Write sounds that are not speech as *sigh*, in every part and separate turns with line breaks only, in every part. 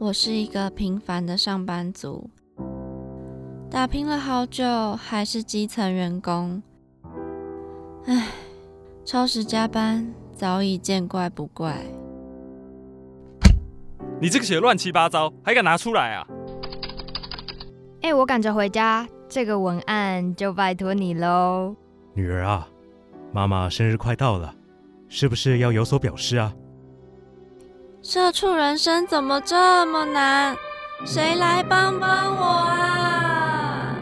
我是一个平凡的上班族，打拼了好久，还是基层员工。唉，超时加班早已见怪不怪。
你这个写乱七八糟，还敢拿出来啊？
哎，我赶着回家，这个文案就拜托你喽。
女儿啊，妈妈生日快到了，是不是要有所表示啊？
社畜人生怎么这么难？谁来帮帮我啊！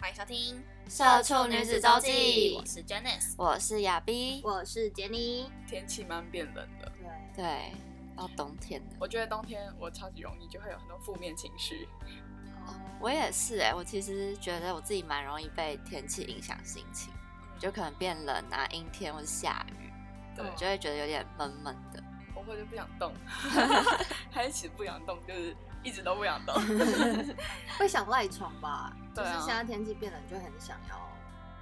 欢迎收听《
社畜女子周记
我是 Janice。
我是亚逼，
我是杰尼。
天气慢变冷了，
对，
对，到冬天了。
我觉得冬天我超级容易就会有很多负面情绪。
我也是哎、我其实觉得我自己蛮容易被天气影响心情，就可能变冷啊、阴天或者下雨，
对，
就会觉得有点闷闷的。
我会就不想动，*laughs* 开始不想动，就是一直都不想动。*laughs*
会想赖床吧？
对啊
就是现在天气变冷，就很想要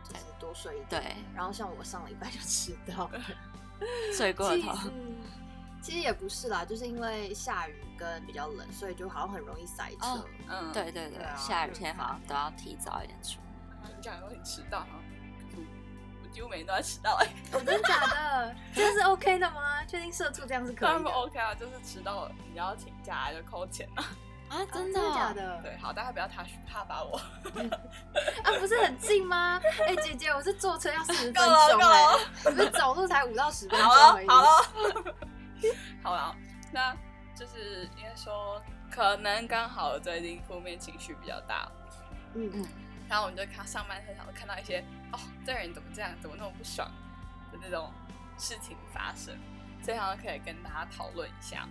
就是多睡一点。
对，
然后像我上礼拜就迟到，*laughs*
睡过头。
其实也不是啦，就是因为下雨跟比较冷，所以就好像很容易塞车。
哦
嗯，
对对对下雨天好像都要提早一点出门。
你讲说你迟到我几乎每天都在迟到哎。*laughs*
哦，真的假的？*laughs* 这样是 OK 的吗？确定社畜这样是可
他们
以的
？OK 啊，就是迟到你要请假就扣钱啊。
啊，
啊
真的哦
真的假？的？
对，好，大家不要踏踏伐我。*laughs*
啊，不是很近吗？哎、姐姐，我是坐车要四十分钟
够了
哎，你不是走路才五到十分钟
好了
而已。
好了，好了，那就是应该说，可能刚好最近负面情绪比较大，
嗯
嗯，
然后我们就看上半身上看到一些哦，这个人怎么这样，怎么那么不爽的那种事情发生，所以好像可以跟大家讨论一下。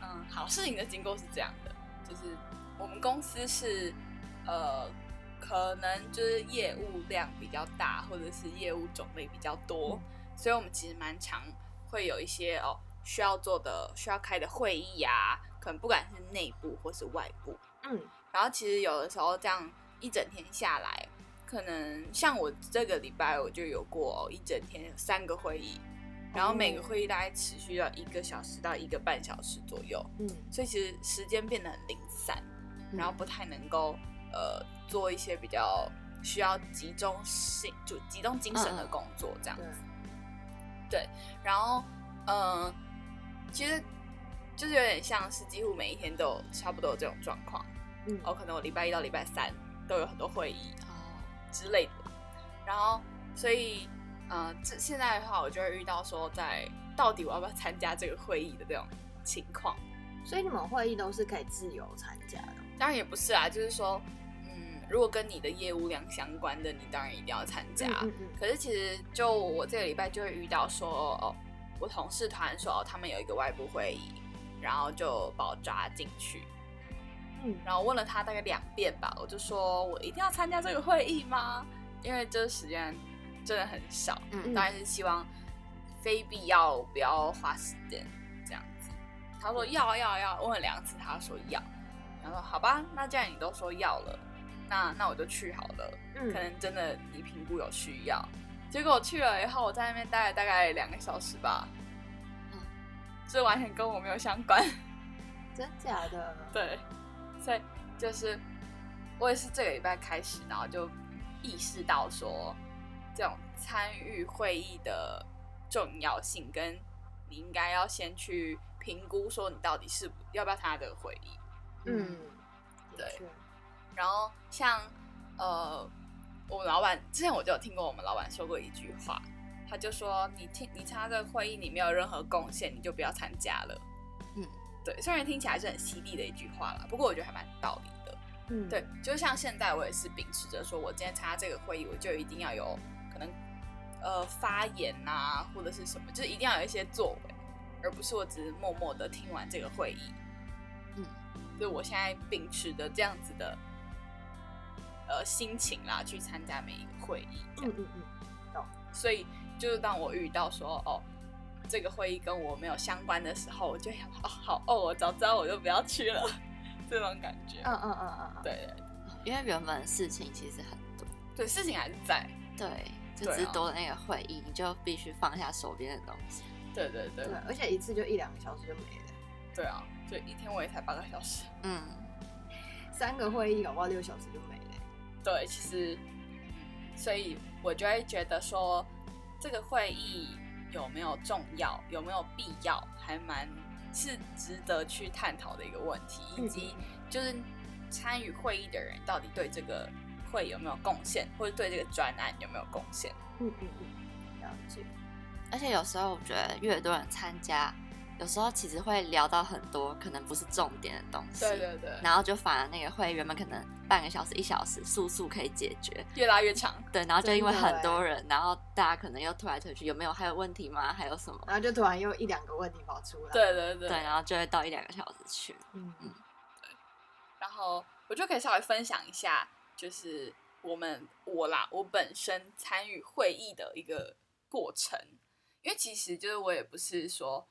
嗯，好，事情的经过是这样的，就是我们公司是呃，可能就是业务量比较大，或者是业务种类比较多，所以我们其实蛮常会有一些哦需要做的、需要开的会议呀、可能不管是内部或是外部，
嗯
然后其实有的时候这样一整天下来，可能像我这个礼拜我就有过、一整天有三个会议，然后每个会议大概持续要一个小时到一个半小时左右，
嗯
所以其实时间变得很零散，然后不太能够呃做一些比较需要集中性就集中精神的工作这样子
对
子。然后嗯、呃其实就是有点像是几乎每一天都有差不多有这种状况。
嗯
哦，可能我礼拜一到礼拜三都有很多会议
哦，
之类的。然后，所以，呃，这现在的话，我就会遇到说，在到底我要不要参加这个会议的这种情况。
所以你们会议都是可以自由参加的。
当然也不是啊，就是说，嗯，如果跟你的业务量相关的，你当然一定要参加。
嗯嗯
可是其实就我这个礼拜就会遇到说，哦，我同事团说、哦他们有一个外部会议，然后就把我抓进去。
嗯
然后问了他大概两遍吧，我就说我一定要参加这个会议吗？因为这时间真的很少，
嗯
当然是希望非必要不要花时间这样子。他说要要要，问了两次，他说要，然后说好吧，那既然你都说要了，那那我就去好了。
嗯
可能真的你评估有需要，结果我去了以后，我在那边待了大概两个小时吧，
嗯
这完全跟我没有相关。
真假的？
对，所以就是我也是这个礼拜开始，然后就意识到说，这种参与会议的重要性，跟你应该要先去评估说你到底是不要不要参加这个会议。
嗯，
对然后像呃，我们老板之前我就有听过我们老板说过一句话，他就说你听你参加这个会议，你没有任何贡献，你就不要参加了。
嗯，
对，虽然听起来是很犀利的一句话啦，不过我觉得还蛮有道理的。
嗯，
对，就像现在我也是秉持着说，我今天参加这个会议，我就一定要有可能呃发言啊，或者是什么，就是一定要有一些作为，而不是我只是默默的听完这个会议。
嗯，
所以我现在秉持着这样子的呃心情啦，去参加每一个会议。这样
嗯嗯懂，
所以就是当我遇到说哦，这个会议跟我没有相关的时候，我就想哦好哦，我早知道我就不要去了，这种感觉。
嗯嗯嗯嗯嗯，
对对
因为原本事情其实很多，
对，事情还是在。
对，就只是多了那个会议，你就必须放下手边的东西。
对对对
对，而且一次就一两个小时就没了，
对啊，就一天我也才八个小时。
嗯，
三个会议搞不好六小时就没了。
对，其实，所以我就会觉得说，这个会议有没有重要，有没有必要，还蛮是值得去探讨的一个问题，以及就是参与会议的人到底对这个会有没有贡献，或者对这个专案有没有贡献。
嗯嗯嗯，了解。
而且有时候我觉得越多人参加，有时候其实会聊到很多可能不是重点的东西，
对对对，
然后就反而那个会原本可能半个小时、一小时，速速可以解决，
越拉越长。
对，然后就因为很多人，然后大家可能又推来推去，有没有还有问题吗？还有什么？
然后就突然又一两个问题跑出来。，
对对对，
对，然后就会到一两个小时去。
嗯嗯对
然后我就可以稍微分享一下，就是我们我啦，我本身参与会议的一个过程，因为其实就是我也不是说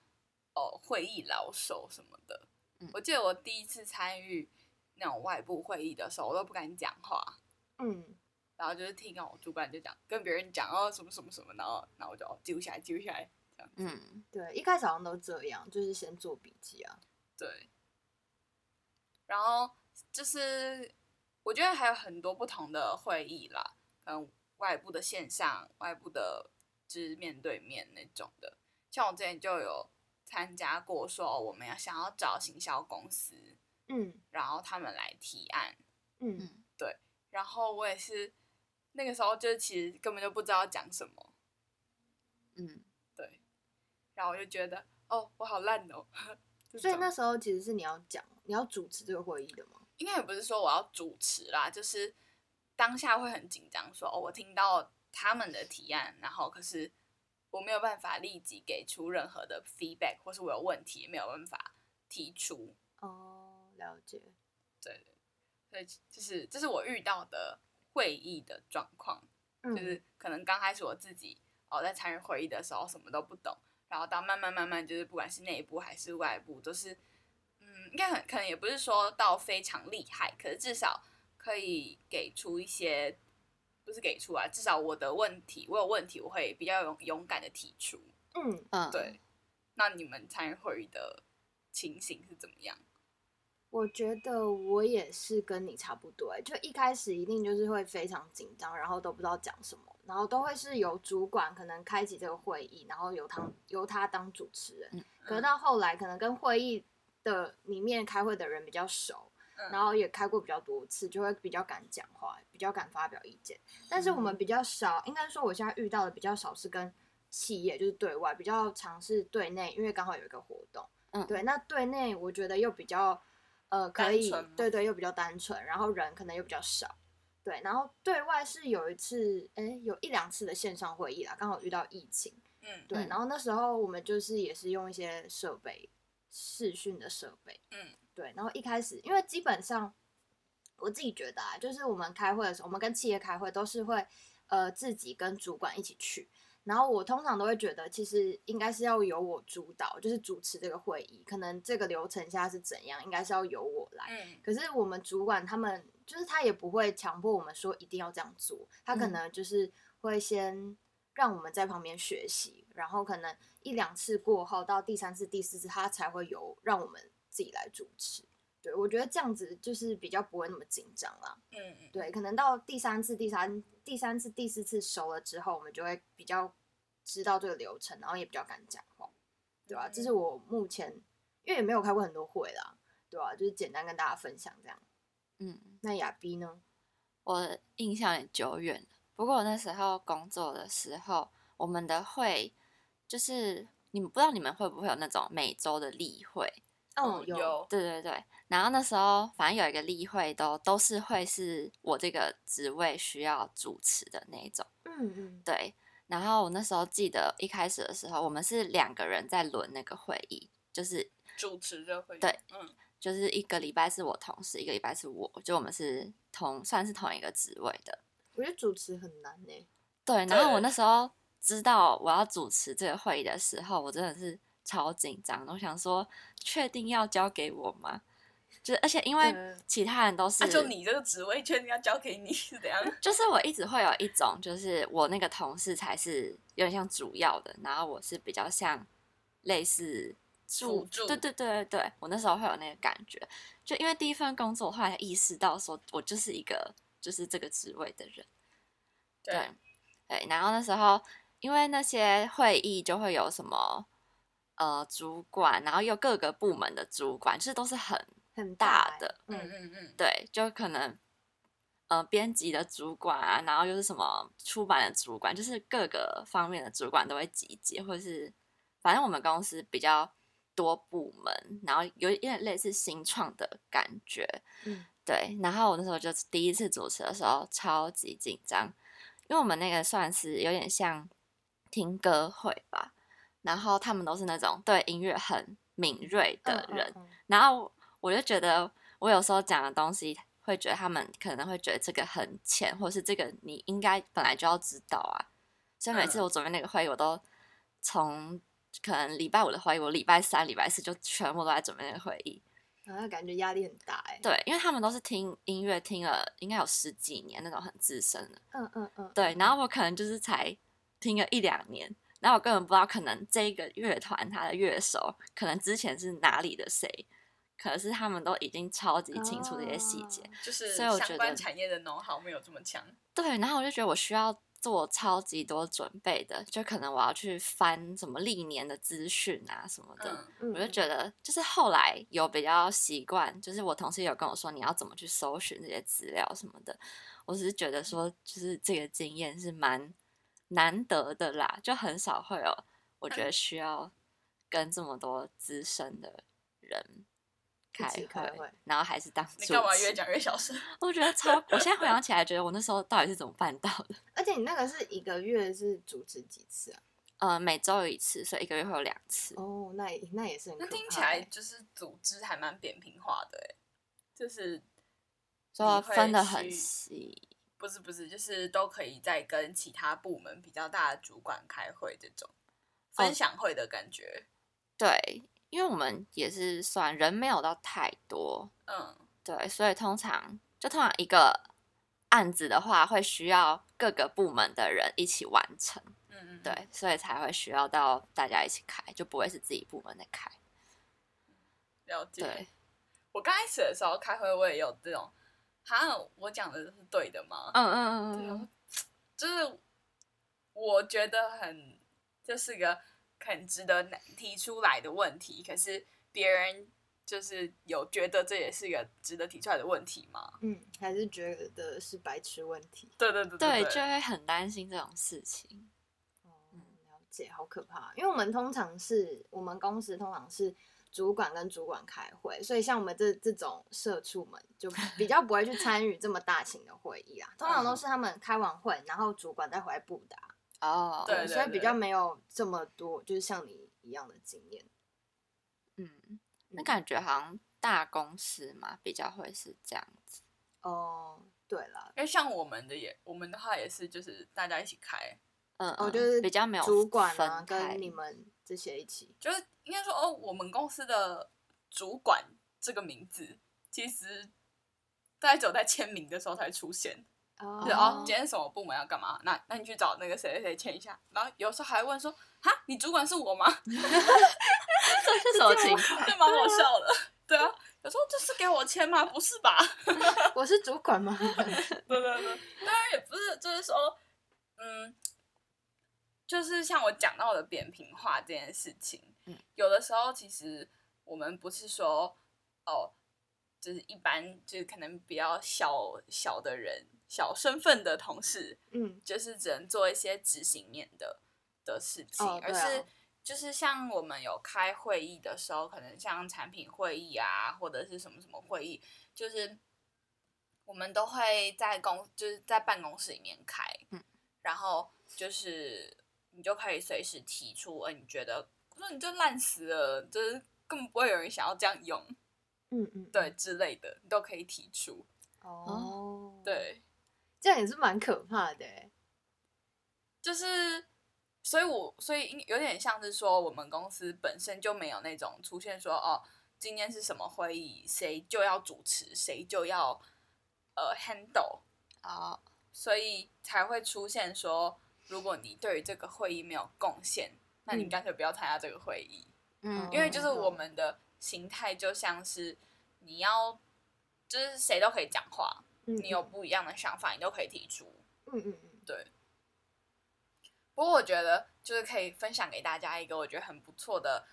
哦会议老手什么的，
嗯
我记得我第一次参与那种外部会议的时候，我都不敢讲话，
嗯，
然后就是听我主管就讲，跟别人讲哦什么什么什么，然后然后我就哦记录下来，记录下来，这样
嗯，
对，一开始好像都这样，就是先做笔记啊。
对，然后就是我觉得还有很多不同的会议啦，可能外部的线上、外部的就是面对面那种的。像我之前就有参加过，说我们要想要找行销公司，
嗯。
然后他们来提案，
嗯。
对然后我也是那个时候就是其实根本就不知道讲什么，
嗯，
对，然后我就觉得哦，我好烂哦。*laughs*
所以那时候其实是你要讲，你要主持这个会议的吗？
应该也不是说我要主持啦，就是当下会很紧张，说哦，我听到他们的提案，然后可是我没有办法立即给出任何的 feedback，或是我有问题也没有办法提出，
哦，了解。
对对，所以就是这是我遇到的会议的状况，
嗯，
就是可能刚开始我自己哦在参与会议的时候什么都不懂，然后到慢慢慢慢就是不管是内部还是外部都是。嗯，应该很可能也不是说到非常厉害，可是至少可以给出一些，不是给出啊，至少我的问题，我有问题，我会比较勇勇敢的提出。
嗯，
嗯，
对，那你们参与会议的情形是怎么样？
我觉得我也是跟你差不多、欸，就一开始一定就是会非常紧张，然后都不知道讲什么，然后都会是由主管可能开启这个会议，然后由他由他当主持人。
嗯
可是到后来，可能跟会议的里面开会的人比较熟，
嗯
然后也开过比较多次，就会比较敢讲话，比较敢发表意见。但是我们比较少，应该说我现在遇到的比较少是跟企业，就是对外，比较尝试对内，因为刚好有一个活动。
嗯
对，那对内我觉得又比较呃可以对对，又比较单纯，然后人可能又比较少。对，然后对外是有一次，哎，有一两次的线上会议啦，刚好遇到疫情，
嗯，
对，
嗯
然后那时候我们就是也是用一些设备，视讯的设备，
嗯，
对，然后一开始因为基本上我自己觉得啊，就是我们开会的时候，我们跟企业开会都是会呃自己跟主管一起去，然后我通常都会觉得其实应该是要由我主导，就是主持这个会议，可能这个流程下是怎样，应该是要由我来，
嗯
可是我们主管他们就是他也不会强迫我们说一定要这样做，他可
嗯
能就是会先让我们在旁边学习，然后可能一两次过后，到第三次、第四次，他才会由让我们自己来主持。对我觉得这样子就是比较不会那么紧张啦。
嗯嗯，
对，可能到第三次、第三、第三次、第四次熟了之后，我们就会比较知道这个流程，然后也比较敢讲话，对吧、这是我目前因为也没有开过很多会啦，对吧、就是简单跟大家分享这样。
嗯，
那亚逼呢？
我印象也久远了。不过我那时候工作的时候，我们的会就是你们不知道你们会不会有那种每周的例会？
嗯，有，
有，
对对对。然后那时候反正有一个例会都都是会是我这个职位需要主持的那一种。
嗯嗯，
对。然后我那时候记得一开始的时候，我们是两个人在轮那个会议，就是
主持这会议，
对，
嗯
就是一个礼拜是我同事，一个礼拜是我，就我们是同算是同一个职位的。
我觉得主持很难呢、
对，然后我那时候知道我要主持这个会议的时候，我真的是超紧张。我想说，确定要交给我吗？就是而且因为
嗯
其他人都是，
啊，就你这个职位确定要交给你是怎样？*laughs*
就是我一直会有一种，就是我那个同事才是有点像主要的，然后我是比较像类似
辅助
对对对对对，我那时候会有那个感觉，就因为第一份工作，我后来意识到说，我就是一个就是这个职位的人。对对，然后那时候因为那些会议就会有什么呃主管，然后又各个部门的主管，就是都是很
很欸
大的，
嗯
嗯
嗯嗯，
对，就可能呃编辑的主管啊，然后又是什么出版的主管，就是各个方面的主管都会集结，或者是反正我们公司比较多部门，然后有一点类似新创的感觉，
嗯
对。然后我那时候就第一次主持的时候超级紧张，因为我们那个算是有点像听歌会吧，然后他们都是那种对音乐很敏锐的人，
嗯嗯嗯
然后我就觉得，我有时候讲的东西，会觉得他们可能会觉得这个很浅，或是这个你应该本来就要知道啊。所以每次
嗯
我准备那个会议，我都从可能礼拜五的会议，我礼拜三、礼拜四就全部都在准备那个会议。
然后感觉压力很大哎。
对，因为他们都是听音乐听了应该有十几年那种很资深的，
嗯嗯嗯，
对，然后我可能就是才听了一两年，然后我根本不知道可能这个乐团它的乐手可能之前是哪里的谁，可是他们都已经超级清楚这些细节。
哦
就是
所以我觉得
产业的 know how 没有这么强。
对，然后我就觉得我需要做超级多准备的，就可能我要去翻什么历年的资讯啊什么的。我就觉得，就是后来有比较习惯，就是我同事有跟我说你要怎么去搜寻这些资料什么的。我只是觉得说，就是这个经验是蛮难得的啦，就很少会有，我觉得需要跟这么多资深的人
一
开会，
开会
然后还是当主 *laughs*
你干嘛越讲越小声？
我觉得超，我现在回想 *laughs* 起来，觉得我那时候到底是怎么办到的？
而且你那个是一个月是主持几次啊？
呃，每周有一次，所以一个月会有两次。
哦，那也那也是很可怕
那听起来
欸
就是组织还蛮扁平化的哎，就是
说分的很
去
细，
不是不是，就是都可以在跟其他部门比较大的主管开会这种
哦
分享会的感觉。
对，因为我们也是算人没有到太多，
嗯，
对，所以通常就通常一个案子的话，会需要各个部门的人一起完成，
嗯嗯，
对，所以才会需要到大家一起开，就不会是自己部门的开，
了解。
对，
我刚开始的时候开会，我也有这种，好像我讲的是对的吗？
嗯嗯
对，
嗯 *tsk*
就是我觉得很，这是个很值得提出来的问题，可是别人就是有觉得这也是一个值得提出来的问题吗？
嗯，还是觉得是白痴问题。
对对对
对，
对，
就会很担心这种事情。
哦，了解，好可怕。因为我们通常是我们公司通常是主管跟主管开会，所以像我们这这种社畜们就比较不会去参与这么大型的会议啊。通常都是他们开完会，然后主管再回来布达，
哦，
对
所以比较没有这么多，就是像你一样的经验。
嗯，那感觉好像大公司嘛，比较会是这样子。
哦，对了，
因为像我们的也，我们的话也是，就是大家一起开，
嗯，
我
嗯
就是
比较没有
主管啊，跟你们这些一起。
就是应该说哦，我们公司的主管这个名字，其实大概只有在签名的时候才出现。
哦
就是哦，今天什么部门要干嘛？那那你去找那个谁谁谁签一下。然后有时候还问说，哈，你主管是我吗？*laughs*
这是什么情况？
就蛮好笑的。对啊，有时候这是给我签吗？不是吧？*laughs*
我是主管吗？*laughs*
对对对，当然也不是，就是说，嗯，就是像我讲到的扁平化这件事情，
嗯，
有的时候其实我们不是说，哦，就是一般就是可能比较小小的人、小身份的同事，
嗯，
就是只能做一些执行面的的事情，而是就是像我们有开会议的时候，可能像产品会议啊，或者是什么什么会议，就是我们都会在公就是在办公室里面开，
嗯，
然后就是你就可以随时提出，呃，你觉得我说你这烂死了，就是根本不会有人想要这样用，
嗯嗯，
对之类的，你都可以提出，
哦，，
对。
这样也是蛮可怕的欸。
就是，所以我所以有点像是说，我们公司本身就没有那种出现说，哦，今天是什么会议，谁就要主持，谁就要呃 handle，
哦，
所以才会出现说，如果你对于这个会议没有贡献那你
嗯。
干脆不要参加这个会议，
嗯
因为就是
嗯
我们的形态就像是你要，就是谁都可以讲话，
嗯
你有不一样的想法，你都可以提出。
嗯嗯嗯。
不过我觉得就是可以分享给大家一个我觉得很不错的，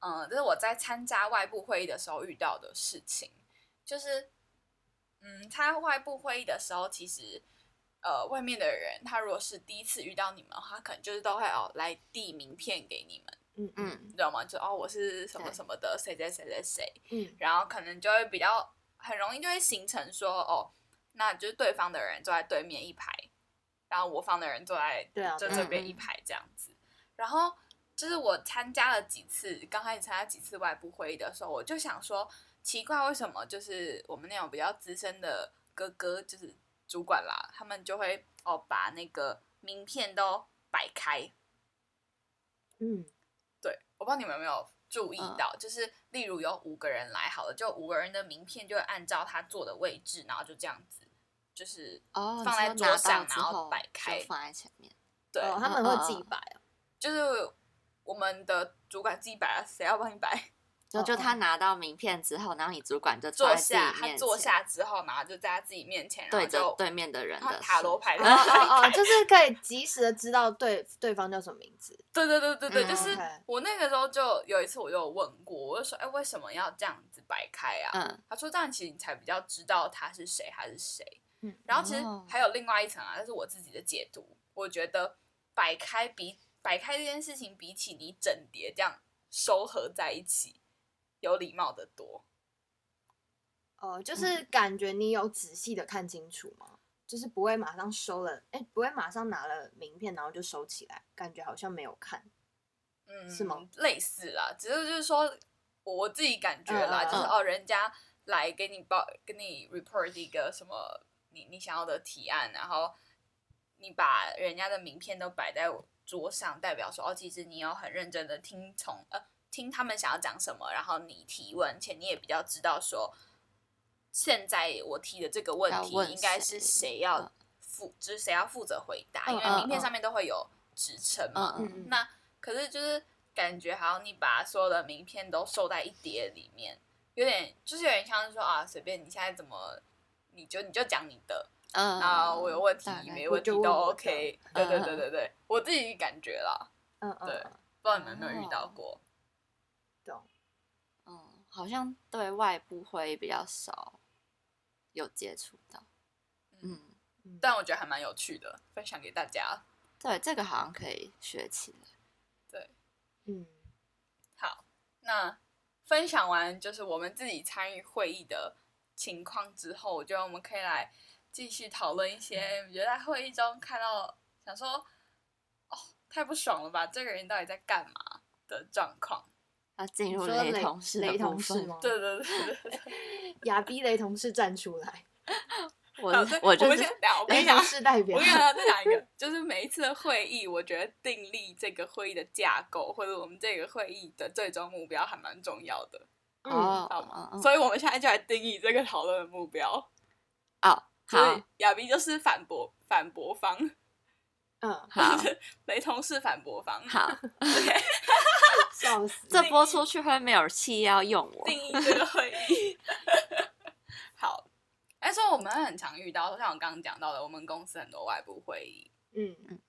嗯，这是我在参加外部会议的时候遇到的事情，就是，嗯，参加外部会议的时候，其实，呃，外面的人他如果是第一次遇到你们的话，可能就是都会哦来递名片给你们，
嗯嗯。
你知道吗？就哦我是什么什么的谁谁谁谁谁，
嗯。
然后可能就会比较很容易就会形成说哦，那就是对方的人坐在对面一排，然后我方的人坐在就这边一排这样子。然后就是我参加了几次，刚开始参加几次外部会议的时候，我就想说，奇怪为什么就是我们那种比较资深的哥哥，就是主管啦，他们就会哦把那个名片都摆开，
嗯
对，我不知道你们有没有注意
嗯
到，就是例如有五个人来好了，就五个人的名片就会按照他坐的位置，然后就这样子，就是
哦，
放在桌上，然后摆开。
放在前面。
对，
哦，他们会自己摆哦。
就是我们的主管自己摆啊，谁要帮你摆？
就就
哦
他拿到名片之后，然后你主管就
坐下，他坐下之后，然后就在他自己面前，然后
对着
就
对面的人
塔罗牌
哦哦哦，就是可以及时的知道对对方叫什么名字。
对对对对对，
嗯
就是我那个时候就有一次我就有问过，我就说，哎，为什么要这样子摆开啊？
嗯
他说这样其实你才比较知道他是谁，他是谁。
嗯
然后其实
哦
还有另外一层啊，这是我自己的解读。我觉得摆开比摆开这件事情，比起你整叠这样收合在一起，有礼貌的多。
哦，就是感觉你有仔细的看清楚吗？就是不会马上收了，哎，不会马上拿了名片然后就收起来，感觉好像没有看。
嗯，
是吗？
类似啦，只是就是说我自己感觉啦，就是哦，人家来给你报，给你 report 一个什么你你想要的提案，然后你把人家的名片都摆在我桌上，代表说哦，其实你有很认真的听从呃听他们想要讲什么，然后你提问，且你也比较知道说现在我提的这个问题应该是
谁
谁要
嗯
负，就是谁要负责回答，因为名片
嗯
上面都会有职称嘛。那可是就是感觉好像你把所有的名片都收在一叠里面，有点就是有点像是说啊，随便你现在怎么，你就你就讲你的，
嗯，
然后我有问题
你
没问题都 OK，对对
嗯
对对对，我自己感觉啦，
嗯嗯，
对
嗯
不知道你们有没有遇到
哦
过？
好像对外部会议比较少有接触到。
嗯但我觉得还蛮有趣的，分享给大家。
对，这个好像可以学起来。
对，
嗯
好，那分享完就是我们自己参与会议的情况之后，我觉得我们可以来继续讨论一些我觉得在会议中看到想说，哦，太不爽了吧，这个人到底在干嘛的状况。
要进入
雷
同事
雷同事吗？*laughs*
对对对对对，
亚逼雷同事站出来，*laughs*
我我
我跟
雷
你讲
同，事代表
我跟。你讲，再讲一个，就是每一次的会议，我觉得订立这个会议的架构，或者我们这个会议的最终目标还蛮重要的，
嗯
哦
知道吗？所以我们现在就来定义这个讨论的目标。
哦，好
亚比就是反驳反驳方，
嗯，
好 *laughs*
雷同是反驳方。
好，
笑死。
这播出去会没有气要用我。
定义这个会议。好，哎，说我们很常遇到，像我刚刚讲到的，我们公司很多外部会议，
嗯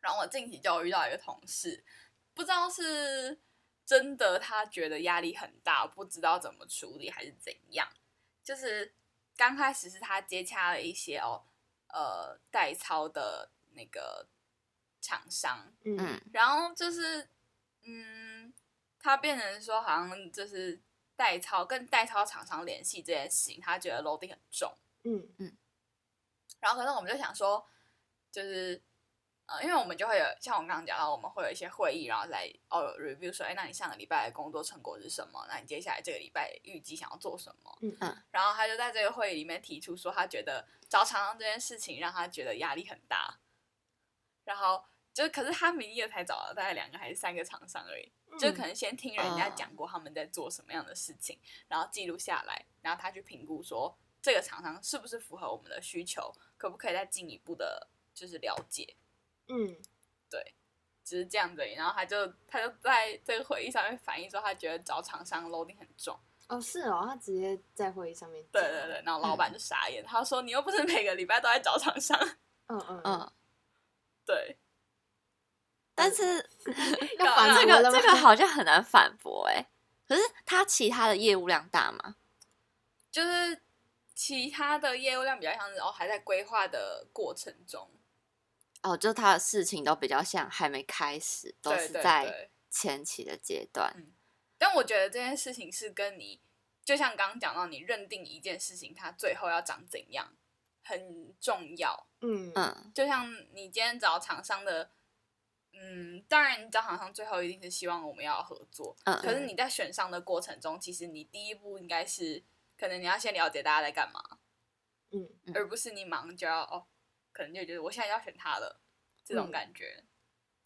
然后我近期就遇到一个同事，不知道是真的他觉得压力很大，不知道怎么处理，还是怎样。就是刚开始是他接洽了一些哦，呃，代操的那个厂商，
嗯
嗯
然后就是，嗯，他变成说好像就是代操跟代操厂商联系这件事情，他觉得 loading 很重。
嗯嗯
然后可能我们就想说，就是呃，因为我们就会有像我刚刚讲到，我们会有一些会议，然后来哦 review 说，哎，那你上个礼拜的工作成果是什么？那你接下来这个礼拜预计想要做什么？
嗯
嗯
然后他就在这个会议里面提出说，他觉得找厂商这件事情让他觉得压力很大，然后就可是他明夜才找了大概两个还是三个厂商而已，就可能先听人家
嗯
讲过他们在做什么样的事情，然后记录下来，然后他去评估说这个厂商是不是符合我们的需求，可不可以再进一步的，就是了解。
嗯对
只是这样子而已。然后他就他就在这个会议上面反映说，他觉得找厂商 loading 很重。
哦，是哦，他直接在会议上面
对对对，然后老板就傻眼，他说你又不是每个礼拜都在找厂商。
嗯嗯嗯，
嗯，*laughs*
对，
但是 *laughs*
要反这
个这个好像很难反驳哎、可是他其他的业务量大吗？
就是其他的业务量比较像是哦还在规划的过程中，
哦，就他的事情都比较像还没开始，都是在。前期的阶段。
但我觉得这件事情是跟你，就像刚刚讲到，你认定一件事情它最后要长怎样很重要。
嗯
嗯
就像你今天找厂商的，嗯，当然你找厂商最后一定是希望我们要合作，
嗯，
可是你在选商的过程中，其实你第一步应该是，可能你要先了解大家在干嘛，
嗯
嗯
而不是你忙就要哦，可能就觉得我现在要选他了这种
嗯
感觉。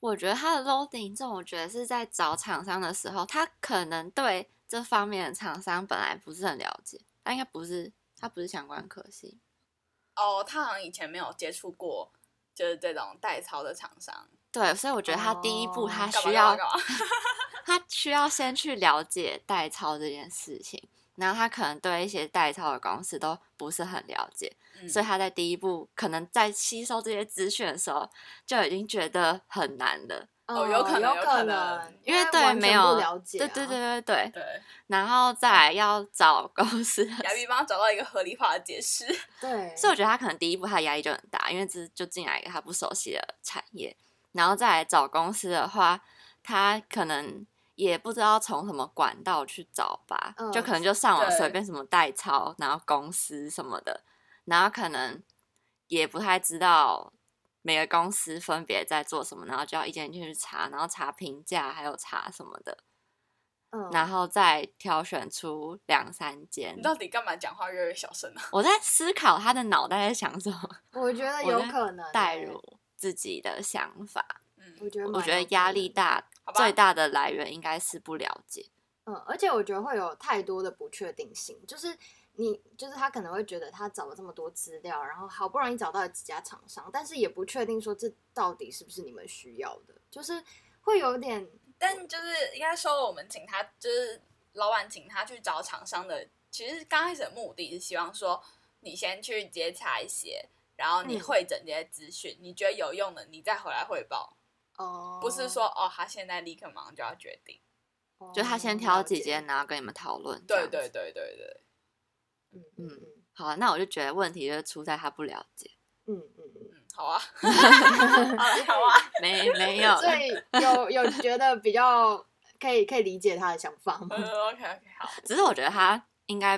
我觉得他的 loading 这种，我觉得是在找厂商的时候，他可能对这方面的厂商本来不是很了解，他应该不是，他不是相关科系。
哦，他好像以前没有接触过，就是这种代操的厂商，
对，所以我觉得他第一步
哦
他需要
干嘛干 *laughs* 嘛
他需要先去了解代操这件事情，然后他可能对一些代操的公司都不是很了解，
嗯
所以他在第一步可能在吸收这些资讯的时候就已经觉得很难了，
哦有可能
有
有可
可
能
因为对没有
了解啊，
对对对对对，
对，
然后再来要找公司 *laughs*
帮他找到一个合理化的解释。
对，
所以我觉得他可能第一步他的压力就很大，因为这就进来一个他不熟悉的产业，然后再来找公司的话，他可能也不知道从什么管道去找吧，
嗯
就可能就上网
对
随便什么代操，然后公司什么的，然后可能也不太知道每个公司分别在做什么，然后就要一间一间去查，然后查评价，还有查什么的，
嗯
然后再挑选出两三间
你。到底干嘛讲话越来越小声啊？*laughs*
我在思考他的脑袋在想什么。
我觉得有可能
代，入自己的想法。
嗯，
我觉得
我觉得压力大最大的来源应该是不了解。
嗯，而且我觉得会有太多的不确定性，就是你就是他可能会觉得他找了这么多资料，然后好不容易找到了几家厂商，但是也不确定说这到底是不是你们需要的，就是会有点
但就是应该说，我们请他就是老板请他去找厂商的，其实刚开始的目的是希望说，你先去接洽一些，然后你
嗯
会整这些资讯，你觉得有用的，你再回来汇报，
哦，
不是说哦，他现在立刻马上就要决定。
就他先
哦
挑几间，然后跟你们讨论。这
对对对对对，
嗯嗯
嗯好，那我就觉得问题就是出在他不了解，
嗯嗯嗯
嗯，*laughs* 好啊，好啊，好啊，
没没有
嗯，*laughs* 所以有有觉得比较可以可以理解他的想法吗？
嗯，OK OK，好，
只是我觉得他应该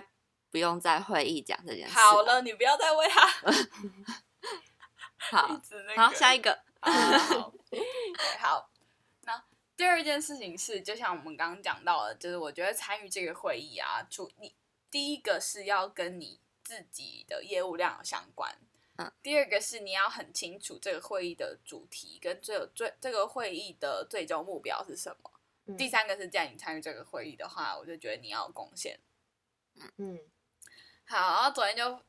不用在会议讲这件事。
好，了，你不要再为他 *laughs*
好。好，下一个。
好好好，那第二件事情是，就像我们刚刚讲到的，就是我觉得参与这个会议啊，主你第一个是要跟你自己的业务量有相关，
嗯，
第二个是你要很清楚这个会议的主题跟最有最这个会议的最终目标是什么。
嗯
第三个是，既然你参与这个会议的话，我就觉得你要有贡献。
嗯
好，然后昨天就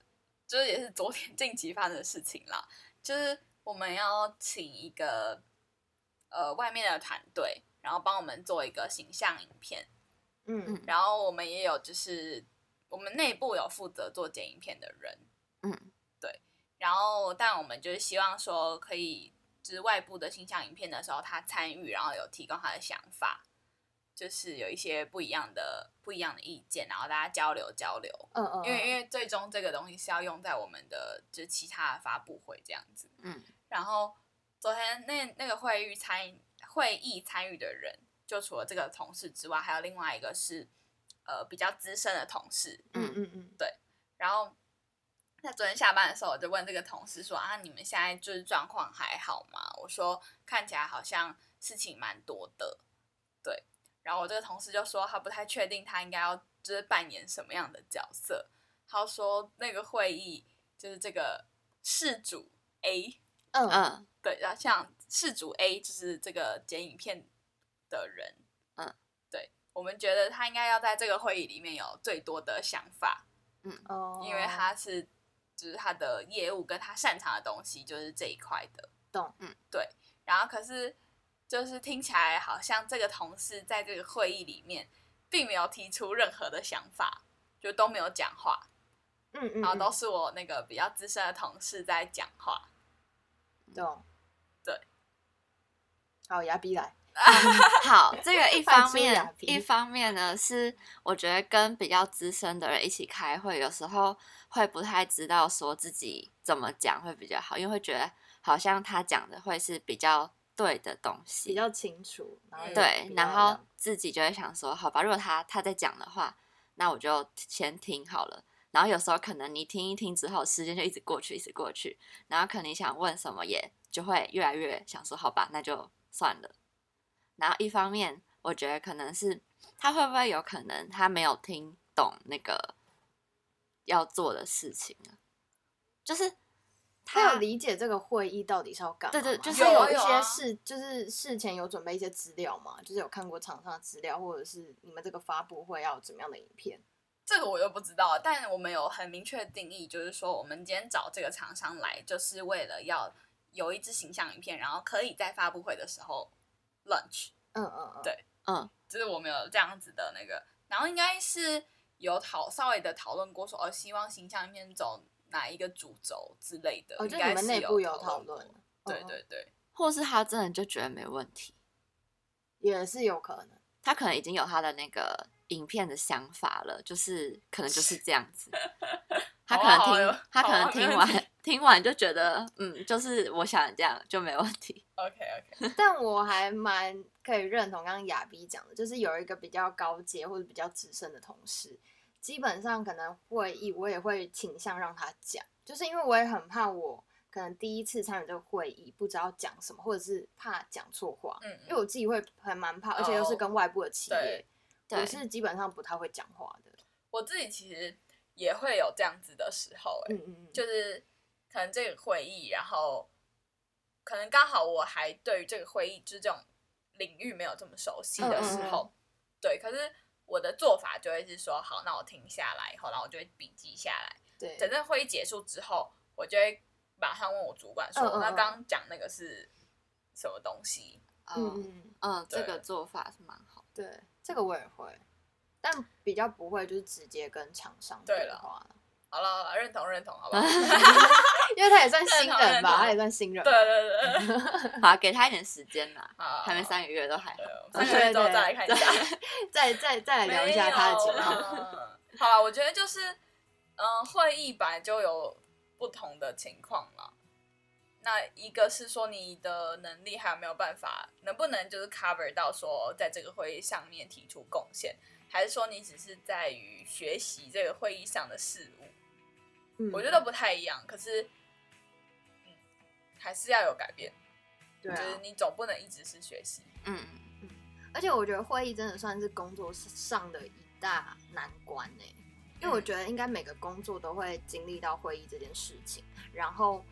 就是也是昨天 *laughs* 近期发生的事情啦，就是我们要请一个呃外面的团队，然后帮我们做一个形象影片，
嗯
嗯
然后我们也有就是我们内部有负责做剪影片的人，
嗯，
对，然后但我们就是希望说可以就是外部的形象影片的时候，他参与，然后有提供他的想法。就是有一些不一样的不一样的意见，然后大家交流交流。
嗯嗯，
因为因为最终这个东西是要用在我们的就是其他的发布会这样子。
嗯，
然后昨天那那个会议参会议参与的人，就除了这个同事之外，还有另外一个是呃比较资深的同事。
嗯嗯嗯对
然后在昨天下班的时候，我就问这个同事说啊，你们现在就是状况还好吗？我说看起来好像事情蛮多的，对。然后我这个同事就说他不太确定他应该要就是扮演什么样的角色。他说那个会议就是这个事主 A，
嗯嗯
嗯
对，然后像事主 A 就是这个剪影片的人，
嗯，
对，我们觉得他应该要在这个会议里面有最多的想法，嗯
哦，
因为他是就是他的业务跟他擅长的东西就是这一块的，
懂
嗯，对。然后可是就是听起来好像这个同事在这个会议里面并没有提出任何的想法，就都没有讲话，
嗯嗯，
然后都
嗯
是我那个比较资深的同事在讲话。
懂。
对，
好，牙逼来。*laughs*
好，这个一方面，一方面呢是我觉得跟比较资深的人一起开会，有时候会不太知道说自己怎么讲会比较好，因为会觉得好像他讲的会是比较对的东西，
比较清楚，然后
对然后自己就会想说，好吧，如果他他在讲的话，那我就先听好了。然后有时候可能你听一听之后，时间就一直过去，一直过去，然后可能你想问什么，也就会越来越想说，好吧，那就算了。然后一方面，我觉得可能是他会不会有可能他没有听懂那个要做的事情啊？就是
他有理解这个会议到底是要干嘛吗？
对对就是
有一
有啊
些事，就是事前有准备一些资料嘛，就是有看过厂商的资料，或者是你们这个发布会要怎么样的影片？
这个我就不知道，但我们有很明确的定义，就是说我们今天找这个厂商来，就是为了要有一支形象影片，然后可以在发布会的时候 launch，
嗯嗯嗯，
对
嗯，
就是我们有这样子的那个，然后应该是有讨稍微的讨论过说，哦，希望形象影片走哪一个主轴之类的，
哦，就
应该
你们
是
内部有
有
讨
论对对对，
或是他真的就觉得没问题，
也是有可能。
他可能已经有他的那个影片的想法了，就是可能就是这样子。*laughs* 他可能听，
好啊好啊
他可能听完 *laughs* 听完就觉得，嗯，就是我想这样就没问题。*laughs*
OK OK，
但我还蛮可以认同刚刚亚逼讲的，就是有一个比较高阶或者比较资深的同事，基本上可能会议我也会倾向让他讲，就是因为我也很怕我可能第一次参与这个会议不知道讲什么，或者是怕讲错话，
嗯，
因为我自己会还蛮怕，而且又是跟外部的企业，我是基本上不太会讲话的。
我自己其实也会有这样子的时候、欸，
嗯嗯。嗯，
就是可能这个会议，然后可能刚好我还对于这个会议就是这种领域没有这么熟悉的时候，对，可是我的做法就会是说，好，那我停下来以后，然后我就会笔记下来，
对，
等这会议结束之后，我就会马上问我主管说，那刚刚讲那个是什么东西？
嗯
嗯这个做法是蛮好。
对，这个我也会，但比较不会就是直接跟厂商
对
话了。
好了，好了认同认同，好不好？*laughs*
因为他也算新人吧，他也算新人。
对对对，*laughs*
好，给他一点时间啦，
好，
还没三个月都还
三个月之后再来看一下。*laughs*
再再再来聊一下他的情况。
好了，我觉得就是，嗯、会议本来就有不同的情况了。那一个是说你的能力还有没有办法，能不能就是 cover 到说在这个会议上面提出贡献，还是说你只是在于学习这个会议上的事物？
嗯
我觉得不太一样。可是，嗯，还是要有改变，
对
就是
啊，
你总不能一直是学习。
嗯，
而且我觉得会议真的算是工作上的一大难关呢、因为我觉得应该每个工作都会经历到会议这件事情，然后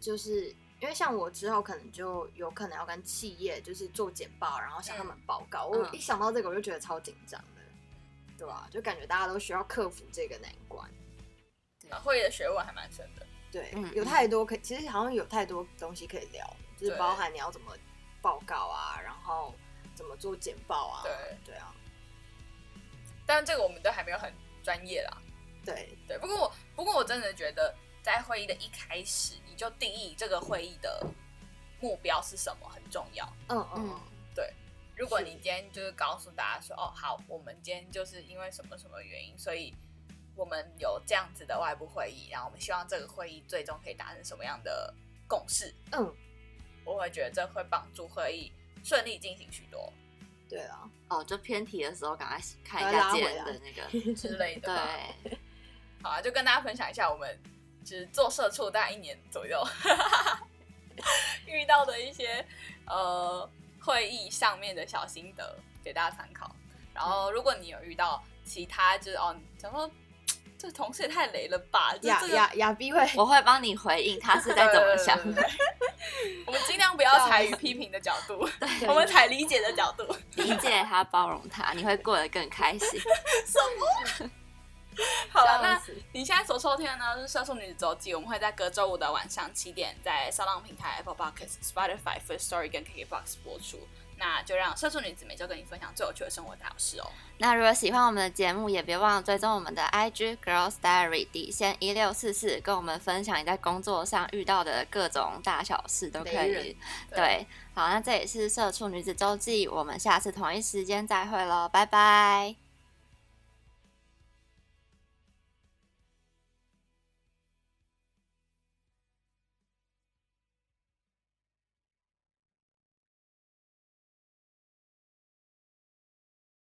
就是因为像我之后可能就有可能要跟企业就是做简报，然后向他们报告。我
嗯
一想到这个，我就觉得超紧张的，对吧、就感觉大家都需要克服这个难关。
啊会议的学问还蛮深的。
对，
嗯
有太多可以，其实好像有太多东西可以聊，就是包含你要怎么报告啊，然后怎么做简报啊，
对
对啊，
但这个我们都还没有很专业啦。
对，
对，不过我不过我真的觉得，在会议的一开始，你就定义这个会议的目标是什么很重要。
嗯嗯
对
如果你今天就是告诉大家说，哦，好，我们今天就是因为什么什么原因，所以我们有这样子的外部会议，然后我们希望这个会议最终可以达成什么样的共识，
嗯，
我会觉得这会帮助会议顺利进行许多。
对啊，
哦，就偏题的时候，赶快看一下别的那个，
之类的吧。
对，
好啊，就跟大家分享一下我们就是做社畜大概一年左右。*laughs* 遇到的一些呃会议上面的小心得，给大家参考。然后如果你有遇到其他就是哦，想说这同事也太雷了吧，就
亚
这个
亚亚逼会，
我会帮你回应他是在怎么想的，*laughs*
我们尽量不要采于批评的角度，
对
我们采理解的角度。*laughs*
理解他，包容他，你会过得更开心。*laughs*
什么好了，那你现在所收听的呢是《社畜女子周记》，我们会在隔周五的晚上七点在骚浪平台、Apple Podcasts、Spotify、First Story 跟 KKBox 播出。那就让社畜女子每周跟你分享最有趣的生活大小事哦。
那如果喜欢我们的节目，也别忘了追踪我们的 IG Girls Diary 底线一六四四，跟我们分享你在工作上遇到的各种大小事都可以。对，好，那这也是社畜女子周记，我们下次同一时间再会喽，拜拜。